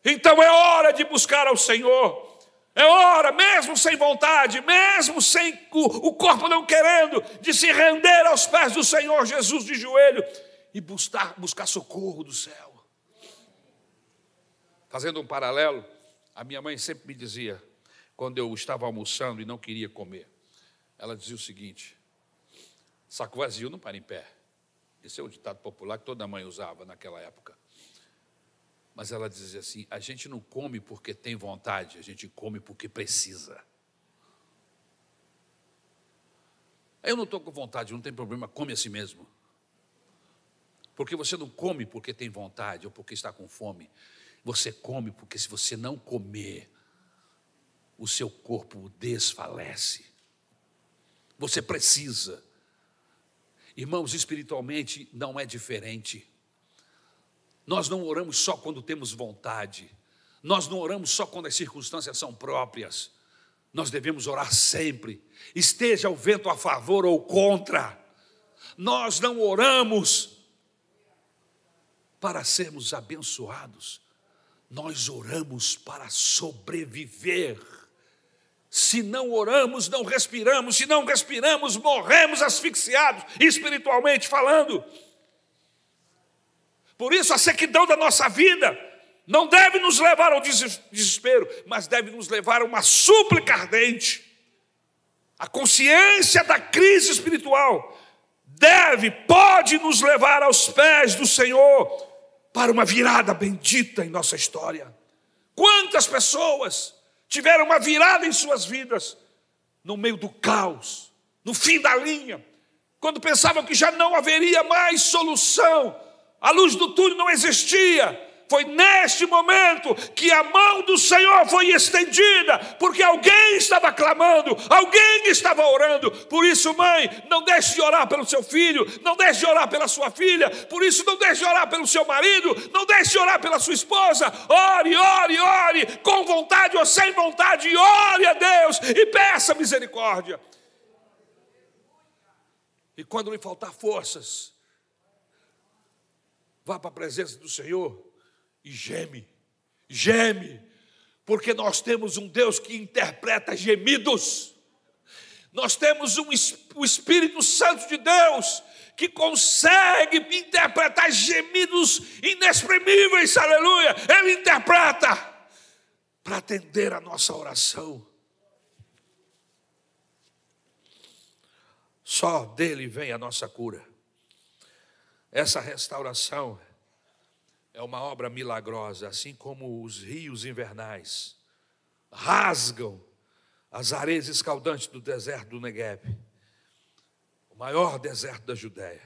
Speaker 1: então é hora de buscar ao Senhor. É hora, mesmo sem vontade, mesmo sem o, corpo não querendo, de se render aos pés do Senhor Jesus de joelho e buscar, buscar socorro do céu. Fazendo um paralelo, a minha mãe sempre me dizia, quando eu estava almoçando e não queria comer, ela dizia o seguinte: saco vazio não para em pé. Esse é o ditado popular que toda mãe usava naquela época. Mas ela dizia assim: a gente não come porque tem vontade, a gente come porque precisa. Eu não estou com vontade, não tem problema, come a si mesmo. Porque você não come porque tem vontade ou porque está com fome. Você come porque se você não comer, o seu corpo desfalece. Você precisa. Irmãos, espiritualmente não é diferente. Nós não oramos só quando temos vontade. Nós não oramos só quando as circunstâncias são próprias. Nós devemos orar sempre, esteja o vento a favor ou contra. Nós não oramos para sermos abençoados, nós oramos para sobreviver. Se não oramos, não respiramos, se não respiramos, morremos asfixiados, espiritualmente falando. Por isso, a sequidão da nossa vida não deve nos levar ao desespero, mas deve nos levar a uma súplica ardente. A consciência da crise espiritual deve, pode nos levar aos pés do Senhor para uma virada bendita em nossa história. Quantas pessoas tiveram uma virada em suas vidas no meio do caos, no fim da linha, quando pensavam que já não haveria mais solução, a luz do túnel não existia. Foi neste momento que a mão do Senhor foi estendida, porque alguém estava clamando, alguém estava orando. Por isso, mãe, não deixe de orar pelo seu filho, não deixe de orar pela sua filha, por isso, não deixe de orar pelo seu marido, não deixe de orar pela sua esposa. Ore, ore, ore, com vontade ou sem vontade, ore a Deus e peça misericórdia. E quando lhe faltar forças, vá para a presença do Senhor e geme, geme, porque nós temos um Deus que interpreta gemidos, nós temos um, o Espírito Santo de Deus que consegue interpretar gemidos inexprimíveis, aleluia, Ele interpreta para atender a nossa oração. Só dele vem a nossa cura. Essa restauração é uma obra milagrosa, assim como os rios invernais rasgam as areias escaldantes do deserto do Negev, o maior deserto da Judéia.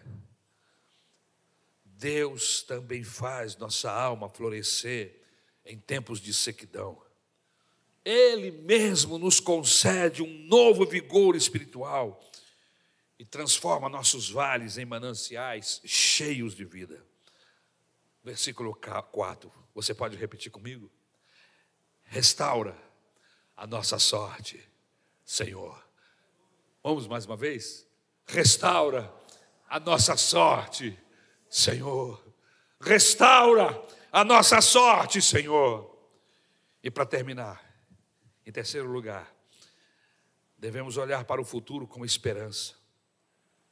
Speaker 1: Deus também faz nossa alma florescer em tempos de sequidão. Ele mesmo nos concede um novo vigor espiritual e transforma nossos vales em mananciais cheios de vida. Versículo 4, você pode repetir comigo? Restaura a nossa sorte, Senhor. Vamos mais uma vez? Restaura a nossa sorte, Senhor. Restaura a nossa sorte, Senhor. E para terminar, em terceiro lugar, devemos olhar para o futuro com esperança.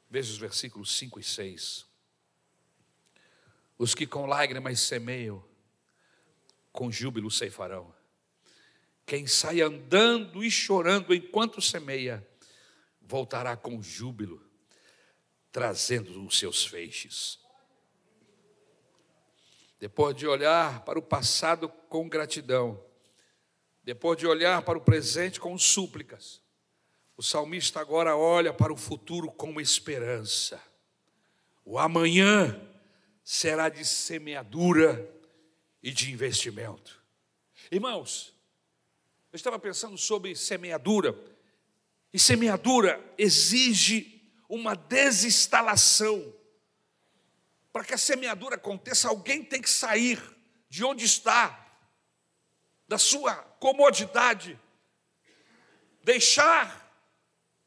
Speaker 1: Veja os versículos 5 e 6. Os que com lágrimas semeiam, com júbilo ceifarão. Quem sai andando e chorando enquanto semeia, voltará com júbilo, trazendo os seus feixes. Depois de olhar para o passado com gratidão, depois de olhar para o presente com súplicas, o salmista agora olha para o futuro com esperança. O amanhã será de semeadura e de investimento. Irmãos, eu estava pensando sobre semeadura, e semeadura exige uma desinstalação. Para que a semeadura aconteça, alguém tem que sair de onde está, da sua comodidade, deixar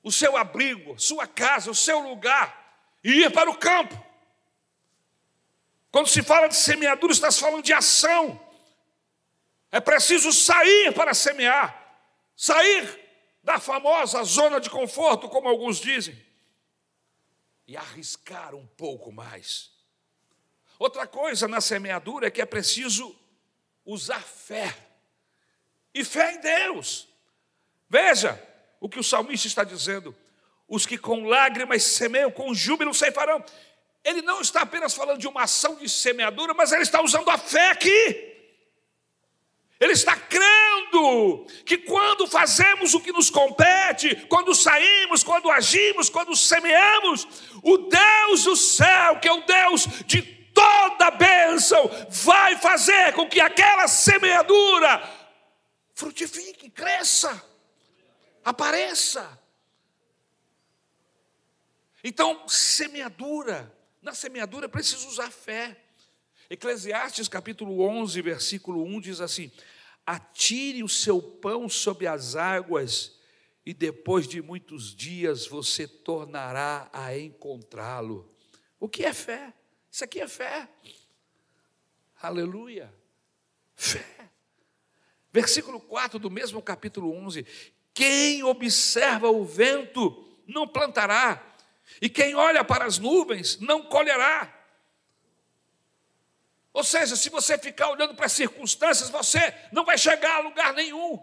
Speaker 1: o seu abrigo, sua casa, o seu lugar e ir para o campo. Quando se fala de semeadura, está se falando de ação. É preciso sair para semear, sair da famosa zona de conforto, como alguns dizem, e arriscar um pouco mais. Outra coisa na semeadura é que é preciso usar fé, e fé em Deus. Veja o que o salmista está dizendo: os que com lágrimas semeiam, com júbilo ceifarão. Ele não está apenas falando de uma ação de semeadura, mas ele está usando a fé aqui. Ele está crendo que quando fazemos o que nos compete, quando saímos, quando agimos, quando semeamos, o Deus do céu, que é o Deus de toda bênção, vai fazer com que aquela semeadura frutifique, cresça, apareça. Então, semeadura, na semeadura é preciso usar fé. Eclesiastes capítulo 11, versículo 1 diz assim: Atire o seu pão sobre as águas, e depois de muitos dias você tornará a encontrá-lo. O que é fé? Isso aqui é fé. Aleluia. Fé. Versículo 4 do mesmo capítulo 11: Quem observa o vento não plantará, e quem olha para as nuvens não colherá. Ou seja, se você ficar olhando para as circunstâncias, você não vai chegar a lugar nenhum.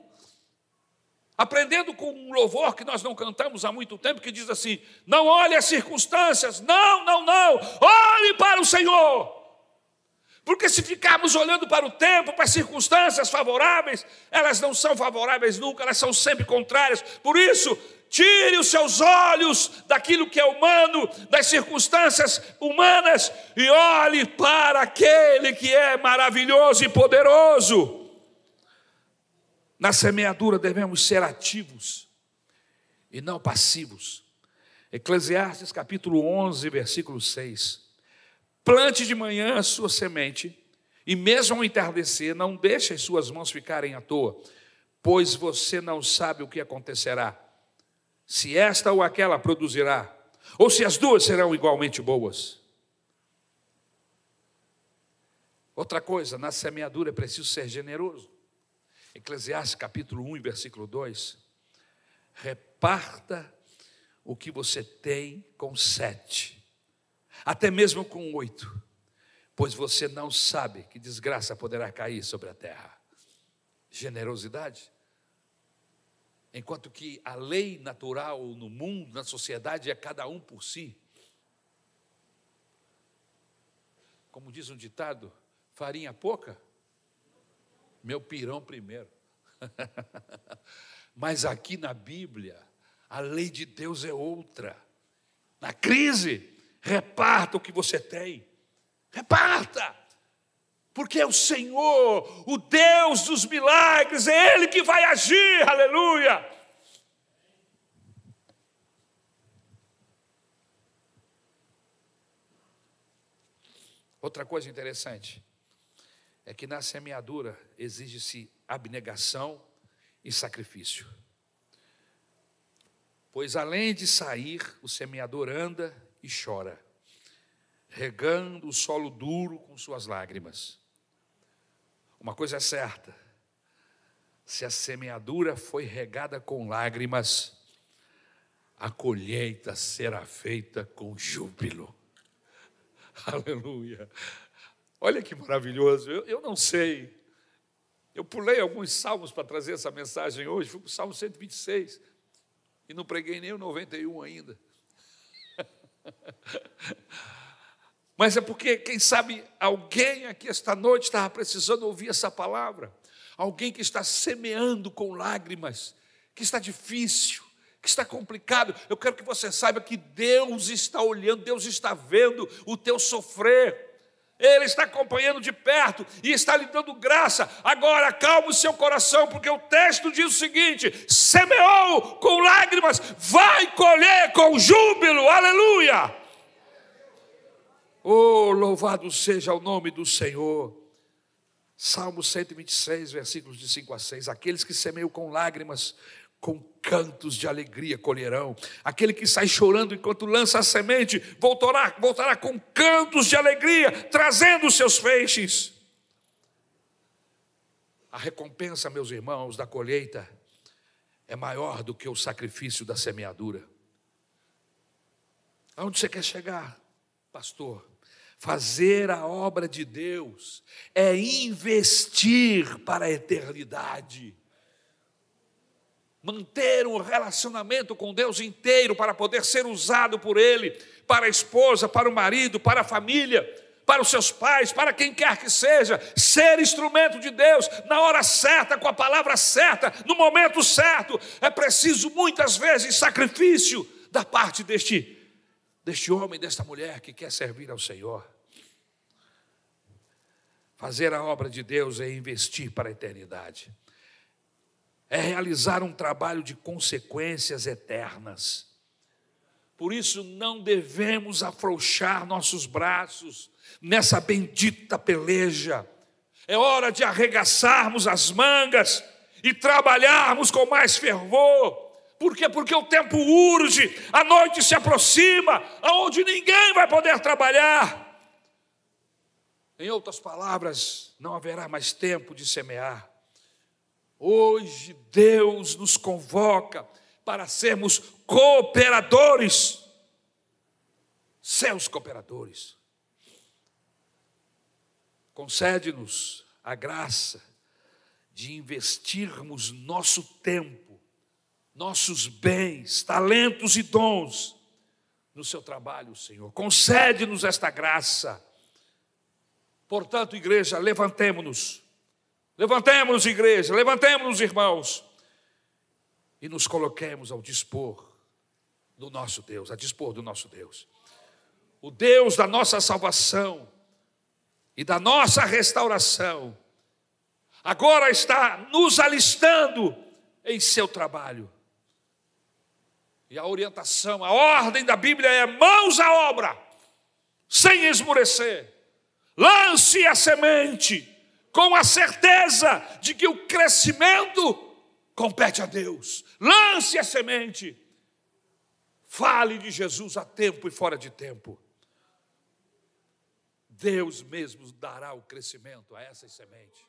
Speaker 1: Aprendendo com um louvor que nós não cantamos há muito tempo, que diz assim: não olhe as circunstâncias, não, não, não, olhe para o Senhor. Porque se ficarmos olhando para o tempo, para as circunstâncias favoráveis, elas não são favoráveis nunca, elas são sempre contrárias. Por isso, Tire os seus olhos daquilo que é humano, das circunstâncias humanas, e olhe para aquele que é maravilhoso e poderoso. Na semeadura devemos ser ativos e não passivos. Eclesiastes capítulo 11, versículo 6. Plante de manhã a sua semente, e mesmo ao entardecer, não deixe as suas mãos ficarem à toa, pois você não sabe o que acontecerá se esta ou aquela produzirá, ou se as duas serão igualmente boas. Outra coisa, na semeadura é preciso ser generoso. Eclesiastes capítulo 1, versículo 2. Reparta o que você tem com sete, até mesmo com oito, pois você não sabe que desgraça poderá cair sobre a terra. Generosidade. Enquanto que a lei natural no mundo, na sociedade, é cada um por si. Como diz um ditado, farinha pouca, meu pirão primeiro. Mas aqui na Bíblia, a lei de Deus é outra. Na crise, reparta o que você tem. Reparta! Porque é o Senhor, o Deus dos milagres, é Ele que vai agir, aleluia! Outra coisa interessante é que na semeadura exige-se abnegação e sacrifício. Pois além de sair, o semeador anda e chora, regando o solo duro com suas lágrimas. Uma coisa é certa: se a semeadura foi regada com lágrimas, a colheita será feita com júbilo. Aleluia. Olha que maravilhoso. Eu, eu não sei. Eu pulei alguns salmos para trazer essa mensagem hoje. Fui para o Salmo 126. E não preguei nem o 91 ainda. Mas é porque, quem sabe, alguém aqui esta noite estava precisando ouvir essa palavra. Alguém que está semeando com lágrimas, que está difícil, que está complicado. Eu quero que você saiba que Deus está olhando, Deus está vendo o teu sofrer. Ele está acompanhando de perto e está lhe dando graça. Agora, acalme o seu coração, porque o texto diz o seguinte: semeou com lágrimas, vai colher com júbilo, aleluia. Oh, louvado seja o nome do Senhor. Salmo 126, versículos de 5 a 6. Aqueles que semeiam com lágrimas, com cantos de alegria colherão. Aquele que sai chorando enquanto lança a semente, voltará, voltará com cantos de alegria, trazendo os seus feixes. A recompensa, meus irmãos, da colheita é maior do que o sacrifício da semeadura. Aonde você quer chegar, pastor? Fazer a obra de Deus é investir para a eternidade manter um relacionamento com Deus inteiro para poder ser usado por Ele, para a esposa, para o marido, para a família, para os seus pais, para quem quer que seja, ser instrumento de Deus na hora certa, com a palavra certa, no momento certo. É preciso muitas vezes sacrifício da parte deste deste homem, desta mulher que quer servir ao Senhor. Fazer a obra de Deus é investir para a eternidade é realizar um trabalho de consequências eternas. Por isso não devemos afrouxar nossos braços nessa bendita peleja. É hora de arregaçarmos as mangas e trabalharmos com mais fervor. Por quê? Porque o tempo urge, a noite se aproxima, aonde ninguém vai poder trabalhar. Em outras palavras, não haverá mais tempo de semear. Hoje Deus nos convoca para sermos cooperadores, seus cooperadores. Concede-nos a graça de investirmos nosso tempo, nossos bens, talentos e dons no seu trabalho, Senhor. Concede-nos esta graça. Portanto, igreja, levantemo-nos Levantemos-nos, igreja, levantemos-nos, irmãos, e nos coloquemos ao dispor do nosso Deus, a dispor do nosso Deus. O Deus da nossa salvação e da nossa restauração, agora está nos alistando em seu trabalho. E a orientação, a ordem da Bíblia é mãos à obra, sem esmorecer. Lance a semente com a certeza de que o crescimento compete a Deus. Lance a semente. Fale de Jesus a tempo e fora de tempo. Deus mesmo dará o crescimento a essas sementes.